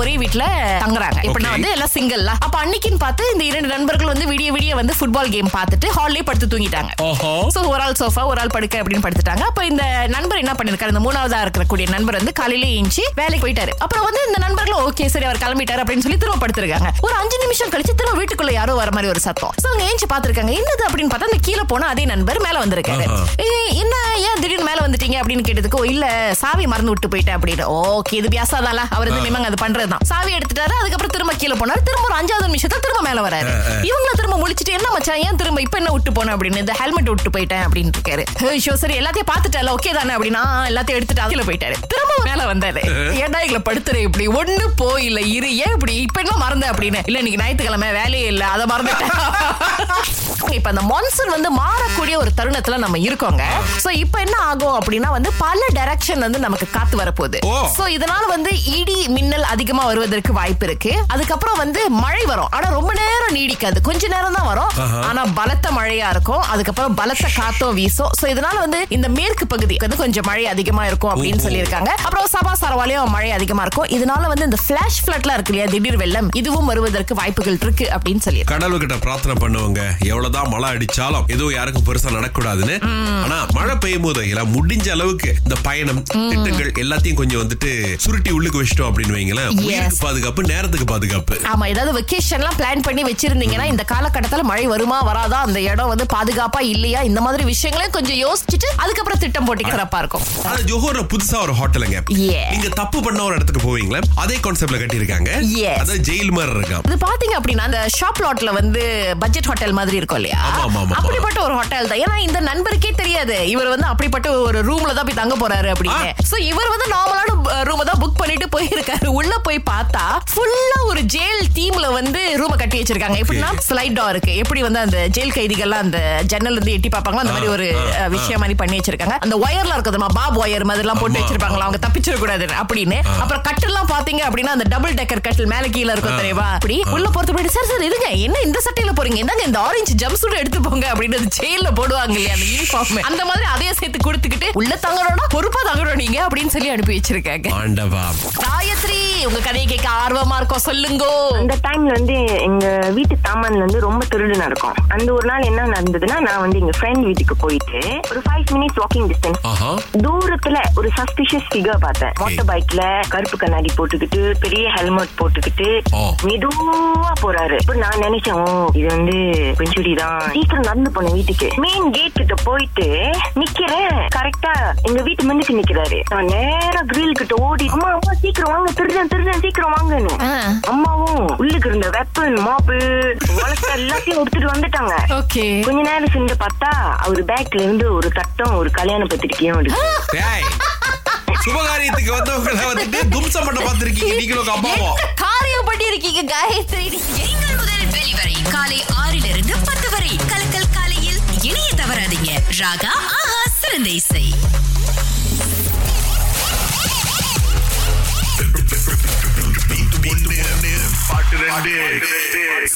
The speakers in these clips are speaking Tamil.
ஒரே வீட்ல தங்குறாங்க. இப்ப வந்து எல்லாம் சிங்கிள்ல அப்ப அன்னைக்குன்னு பார்த்து இந்த இரண்டு நண்பர்கள் வந்து விடிய விடிய வந்து ஃபுட்பால் கேம் பார்த்துட்டு ஹால்லே படுத்து தூங்கிட்டாங்க. சோ ஒரு ஆள் சோஃபா ஒரு ஆள் படுக்க அப்படின்னு படுத்துட்டாங்க. அப்ப இந்த நண்பர் என்ன பண்ணிருக்காரு? இந்த மூணாவதா இருக்கக்கூடிய நண்பர் வந்து காலையில ஏஞ்சி வேலைக்கு போயிட்டாரு. அப்புறம் வந்து இந்த நண்பர்களும் ஓகே சரி அவர் கிளம்பிட்டாரு அப்படின்னு சொல்லி திரும்ப படுத்திருக்காங்க. ஒரு அஞ்சு நிமிஷம் கழிச்சு திரும்ப வீட்டுக்குள்ள யாரோ வர மாதிரி ஒரு சத்தம். சோ அவங்க ஏஞ்சி பாத்துருக்காங்க என்னது அப்படின்னு பார்த்தா அந்த கீழே போன அதே நண்பர் மேல வந்திருக்காரு. என்ன ஏன் திடீர்னு மேல வந்துட்டீங்க? அப்படின்னு கேட்டதுக்கு "ஓ, இல்ல சாவி மறந்து விட்டு போயிட்டேன் அப்படின்னு. ஓகே இது பியாசாதால அவர் வந்து நிமங்க அது பண்றதுதான் சாவி எடுத்துட்டாரு அதுக்கப்புறம் திரும்ப கீழே போனாரு திரும்ப ஒரு அஞ்சாவது நிமிஷத்துல திரும்ப மேல வராரு. இவங்கள திரும்ப முழிச்சிட்டு என்ன மச்சான் ஏன் திரும்ப இப்ப என்ன விட்டு போன? அப்படின்னு இந்த ஹெல்மெட் விட்டு போயிட்டேன் அப்படின்னு இருக்காரு. ஐயோ சரி எல்லாத்தையும் பாத்துட்டல ஓகே தானே? அப்படின்னா எல்லாத்தையும் எடுத்துட்டு கீழே போயிட்டாரு. திரும்ப மேல வந்தாரு. ஏன்டா இதுல படுத்துற இப்படி? ஒண்ணு போயில இரு ஏன் இப்படி? இப்ப என்ன மறந்த? அப்படின்னு இல்ல இன்னைக்கு ஞாயிற்றுக்கிழமை வேலையே இல்ல அதை மறந்துட்டேன். இப்ப அந்த மான்சூன் வந்து மாறக்கூடிய ஒரு தருணத்துல நம்ம இருக்கோங்க. சோ இப்ப என்ன ஆகும் அப்படின்னா வந்து பல டைரக்ஷன் வந்து நமக்கு காத்து வரப்போகுது. சோ இதனால வந்து இடி மின்னல் அதிகமா வருவதற்கு வாய்ப்பு இருக்கு. அதுக்கப்புறம் வந்து மழை வரும். ஆனா ரொம்ப நேரம் நீடிக்காது. கொஞ்ச நேரம் தான் வரும். ஆனா பலத்த மழையா இருக்கும். அதுக்கப்புறம் பலத்த காத்தும் வீசும். சோ இதனால வந்து இந்த மேற்கு பகுதி வந்து கொஞ்சம் மழை அதிகமா இருக்கும் அப்படின்னு. சொல்லியிருக்காங்க. அப்புறம் சபா சரவாலையும் மழை அதிகமா இருக்கும். இதனால வந்து இந்த பிளாஷ் ஃபிளட்லாம் இருக்கு இல்லையா? திடீர் வெள்ளம். இதுவும் வருவதற்கு வாய்ப்புகள் இருக்கு அப்படின்னு சொல்லி கடவுள்கிட்ட பிரார்த்தனை பண்ணுவாங்க. எவ்வளவுதான் மழை அடிச்சாலும் எதுவும் யாருக்கும் பெருசா நடக்கூடாதுன்னு ஆனா போது எல்லாம் முடிஞ்ச அளவுக்கு இந்த பயணம் திட்டங்கள் எல்லாத்தையும் கொஞ்சம் வந்துட்டு சுருட்டி உள்ளுக்கு வச்சிட்டோம் அப்படின்னு வைங்களேன். பாதுகாப்பு நேரத்துக்கு பாதுகாப்பு. ஆமா ஏதாவது வெக்கேஷன்லாம் பிளான் பண்ணி வச்சிருந்தீங்கன்னா இந்த காலகட்டத்துல மழை வருமா வராதா? அந்த இடம் வந்து பாதுகாப்பா இல்லையா? இந்த மாதிரி விஷயங்களையும் கொஞ்சம் யோசிச்சுட்டு அதுக்கப்புறம் திட்டம் போட்டு சிறப்பா இருக்கும். ஆனா ஜோஹர்ல புதுசா ஒரு ஹோட்டலுங்க. நீங்க தப்பு பண்ண ஒரு இடத்துக்கு போவீங்களா அதே கான்செப்ட்ல கட்டியிருக்காங்க. அதாவது ஜெயில் மாதிரி இருக்கான் இது பாத்தீங்க அப்படின்னா அந்த ஷாப் லாட்ல வந்து பட்ஜெட் ஹோட்டல் மாதிரி இருக்கும் இல்லையா. அப்படிப்பட்ட ஒரு ஹோட்டல் தான். ஏன்னா இந்த நண்பருக்கே தெரியாது. இவர் வந்து அப்படிப்பட்ட ஒரு ரூம்ல தான் போய் தங்க போறாரு அப்படின்னு. சோ இவர் வந்து நார்மலான ரூம் தான் புக் பண்ணிட்டு போயிருக்காரு. உள்ள போய் பார்த்தா ஃபுல்லா ஒரு ஜெயில் தீம்ல வந்து ரூம கட்டி வச்சிருக்காங்க. எப்படின்னா ஸ்லைட் டோர் இருக்கு. எப்படி வந்து அந்த ஜெயில் கைதிகள்லாம் அந்த ஜன்னல் இருந்து எட்டி பார்ப்பாங்களோ அந்த மாதிரி ஒரு விஷயம் மாதிரி பண்ணி வச்சிருக்காங்க. அந்த ஒயர்லாம் இருக்குதுமா பாப் ஒயர் மாதிரி எல்லாம் போட்டு. வச்சிருப்பாங்களா? அவங்க தப்பிச்சிட கூடாது அப்படின்னு அப்புறம் கட்டெல்லாம் பாத்தீங்க அப்படின்னா அந்த டபுள் டெக்கர் கட்டில் மேல கீழ இருக்கும் தெரியுமா? அப்படி உள்ள போறது முன்னாடி சார் சார் இருங்க. என்ன இந்த சட்டையில போறீங்க? என்னங்க இந்த ஆரஞ்சு ஜம்ப் சூட் எடுத்து போங்க? அப்படின்னு ஜெயில போடுவாங்க இல்லையா அந்த யூனிஃபார்ம் அந்த மாதிரி அதையே சேர்த்து கொடுத்துக்கிட்டு உள்ள தங்கணும்னா பொறுப்பா தங்கணும் நீங்க அப்படின்னு சொல்லி அனுப்பி வச்சிருக்காங்க. காயத்ரி உங்க கதையை கேட்க ஆர்வமா இருக்கோம். சொல்லுங்க. அந்த டைம்ல வந்து எங்க வீட்டு தாமான்ல வந்து ரொம்ப திருடு நடக்கும். அந்த ஒரு நாள் என்ன நடந்ததுன்னா நான் வந்து எங்க ஃப்ரெண்ட் வீட்டுக்கு போயிட்டு ஒரு ஃபைவ் மினிட்ஸ் வாக்கிங் டிஸ்டன்ஸ் ஆஹா. தூரத்துல ஒரு சஸ்பிஷியஸ் ஃபிகர் பார்த்தேன். மோட்டர் பைக்ல கருப்பு கண்ணாடி போட்டுக்கிட்டு பெரிய ஹெல்மெட் போட்டுக்கிட்டு. மெதுவா போறாரு. இப்ப நான் நினைச்சேன் இது வந்து பெஞ்சுரி தான். சீக்கிரம் நடந்து போனேன் வீட்டுக்கு. மெயின் கேட் கிட்ட போயிட்டு நிக்கிறேன். கரெக்டா எங்க வீட்டு முன்னுக்கு நிக்கிறாரு. நான் நேரா கிரில் கிட்ட ஓடி அம்மா அம்மா சீக்கிரம் வாங்க திருடன் திருடன் சீக்கிரம் வாங்கன்னு ஆ. அம்மாவும் உள்ளுக்கு இருந்த வெப்பன் மாப்பு வளர்த்த எல்லாத்தையும் எடுத்துட்டு வந்துட்டாங்க. ஓகே. கொஞ்ச நேரம் சென்று பார்த்தா அவர் பேக்ல இருந்து ஒரு தட்டம் ஒரு கல்யாண பத்திரிக்கையும் இருக்கு. டேய் சுபகாரியத்துக்கு வந்தவங்கள வந்துட்டு தும்சம் பண்ண பார்த்திருக்கீங்க. நீங்களும் அம்மாவும். காரியம் பண்ணி இருக்கீங்க காயத்ரி? திங்கள் முதல் வெளிவரை காலை ஆறிலிருந்து பத்து வரை. கலக்கல் காலையில் இணைய தவறாதீங்க. ராகா ஆஹா சிறந்த இசை.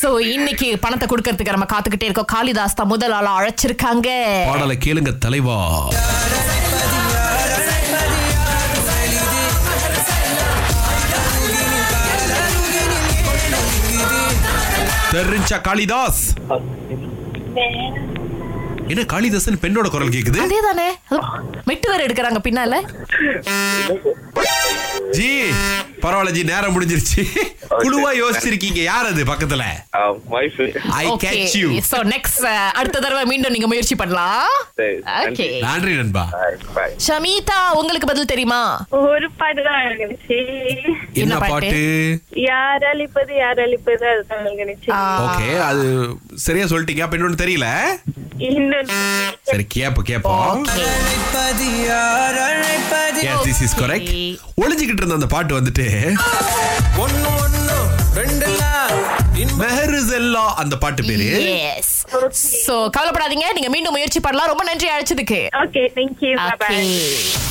சோ இன்னைக்கு பணத்தை கொடுக்கறதுக்கு நம்ம காத்துக்கிட்டே இருக்கோம். காளிதாஸ் தான் முதல் ஆளா அழைச்சிருக்காங்க. பாடலை கேளுங்க தலைவா. தெரிஞ்சா காளிதாஸ். என்ன காளிதாசன் பெண்ணோட குரல் கேக்குது? அதேதானே. மெட்டு வேற எடுக்கிறாங்க பின்னால. ஜி பரவாயில்ல ஜி நேரம் முடிஞ்சிருச்சு. குழுவா யோசிச்சிருக்கீங்க. யார் அது பக்கத்துல wife I catch you so next அடுத்த தடவை மீண்டும் நீங்க முயற்சி பண்ணலாம். ஓகே நன்றி. நண்பா. ஷமீதா உங்களுக்கு பதில் தெரியுமா? ஒரு பாட்டு தான் இருந்துச்சு என்ன பாட்டு? யார் அழிப்பது யார் அழிப்பது அதுதான் இருந்துச்சு ஆ, ஓகே அது சரியா சொல்லிட்டீங்க. அப்ப இன்னொன்னு தெரியல? சரி கேப்ப கேப்போம். கரெக்ட் ஒளிஞ்சுக்கிட்டு இருந்த அந்த பாட்டு வந்துட்டு மெஹருசெல்லா அந்த பாட்டு பேரு. Yes. So, கவலைப்படாதீங்க. நீங்க மீண்டும் முயற்சி பண்ணலாம். ரொம்ப நன்றி அழைச்சதுக்கு. Okay thank you bye Okay.